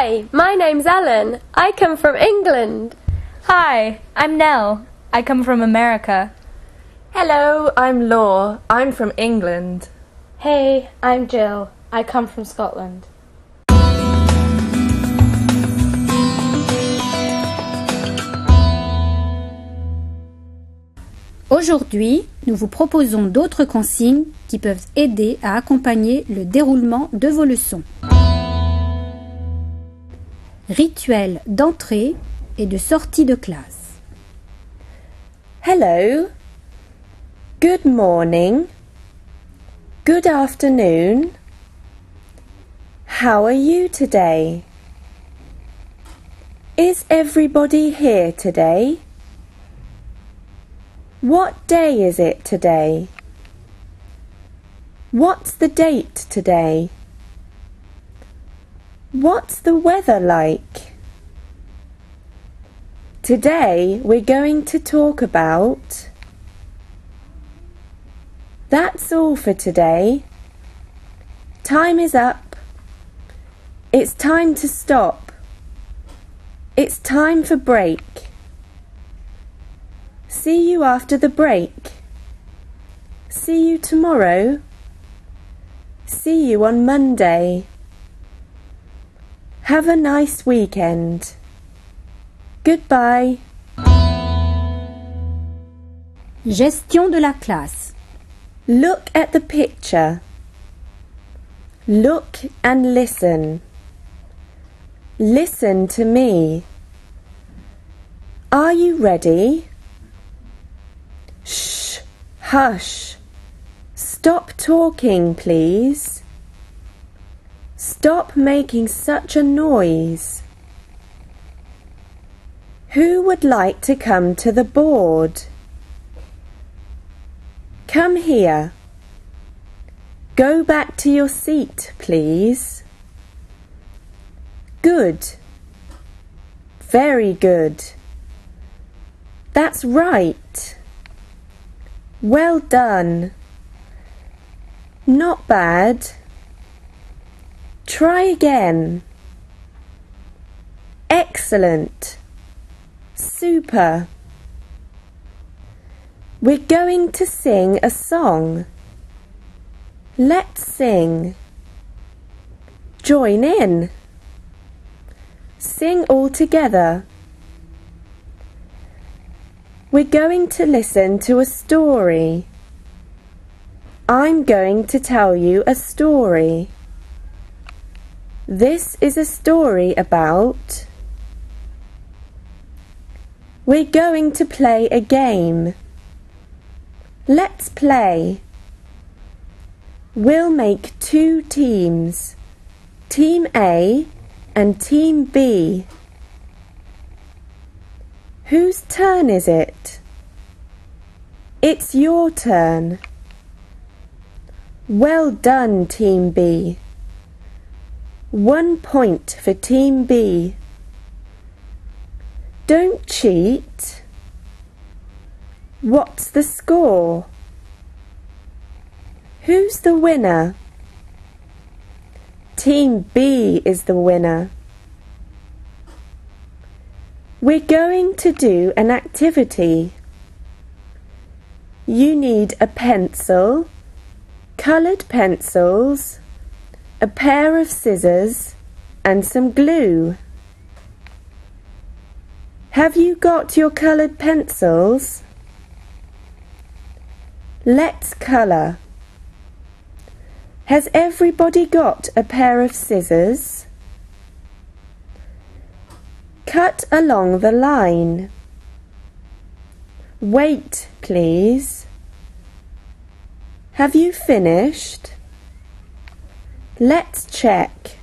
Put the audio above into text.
Hi, my name's Ellen. I come from England. Hi, I'm Nell. I come from America. Hello, I'm Law. I'm from England. Hey, I'm Jill. I come from Scotland. Aujourd'hui, nous vous proposons d'autres consignes qui peuvent aider à accompagner le déroulement de vos leçons. Rituel d'entrée et de sortie de classe. Hello. Good morning. Good afternoon. How are you today? Is everybody here today? What day is it today? What's the date today? What's the weather like? Today we're going to talk about. That's all for today. Time is up. It's time to stop. It's time for break. See you after the break. See you tomorrow. See you on Monday. Have a nice weekend. Goodbye. Gestion de la classe. Look at the picture. Look and listen. Listen to me. Are you ready? Shh, hush. Stop talking, please. Stop making such a noise. Who would like to come to the board? Come here. Go back to your seat, please. Good. Very good. That's right. Well done. Not bad. Try again. Excellent. Super. We're going to sing a song. Let's sing. Join in. Sing all together. We're going to listen to a story. I'm going to tell you a story. This is a story about. We're going to play a game. Let's play. We'll make two teams Team A and Team B. Whose turn is it? It's your turn. Well done, Team B. One point for Team B. Don't cheat. What's the score? Who's the winner? Team B is the winner. We're going to do an activity. You need a pencil, coloured pencils, a pair of scissors and some glue. Have you got your coloured pencils? Let's colour. Has everybody got a pair of scissors? Cut along the line. Wait, please. Have you finished? Let's check.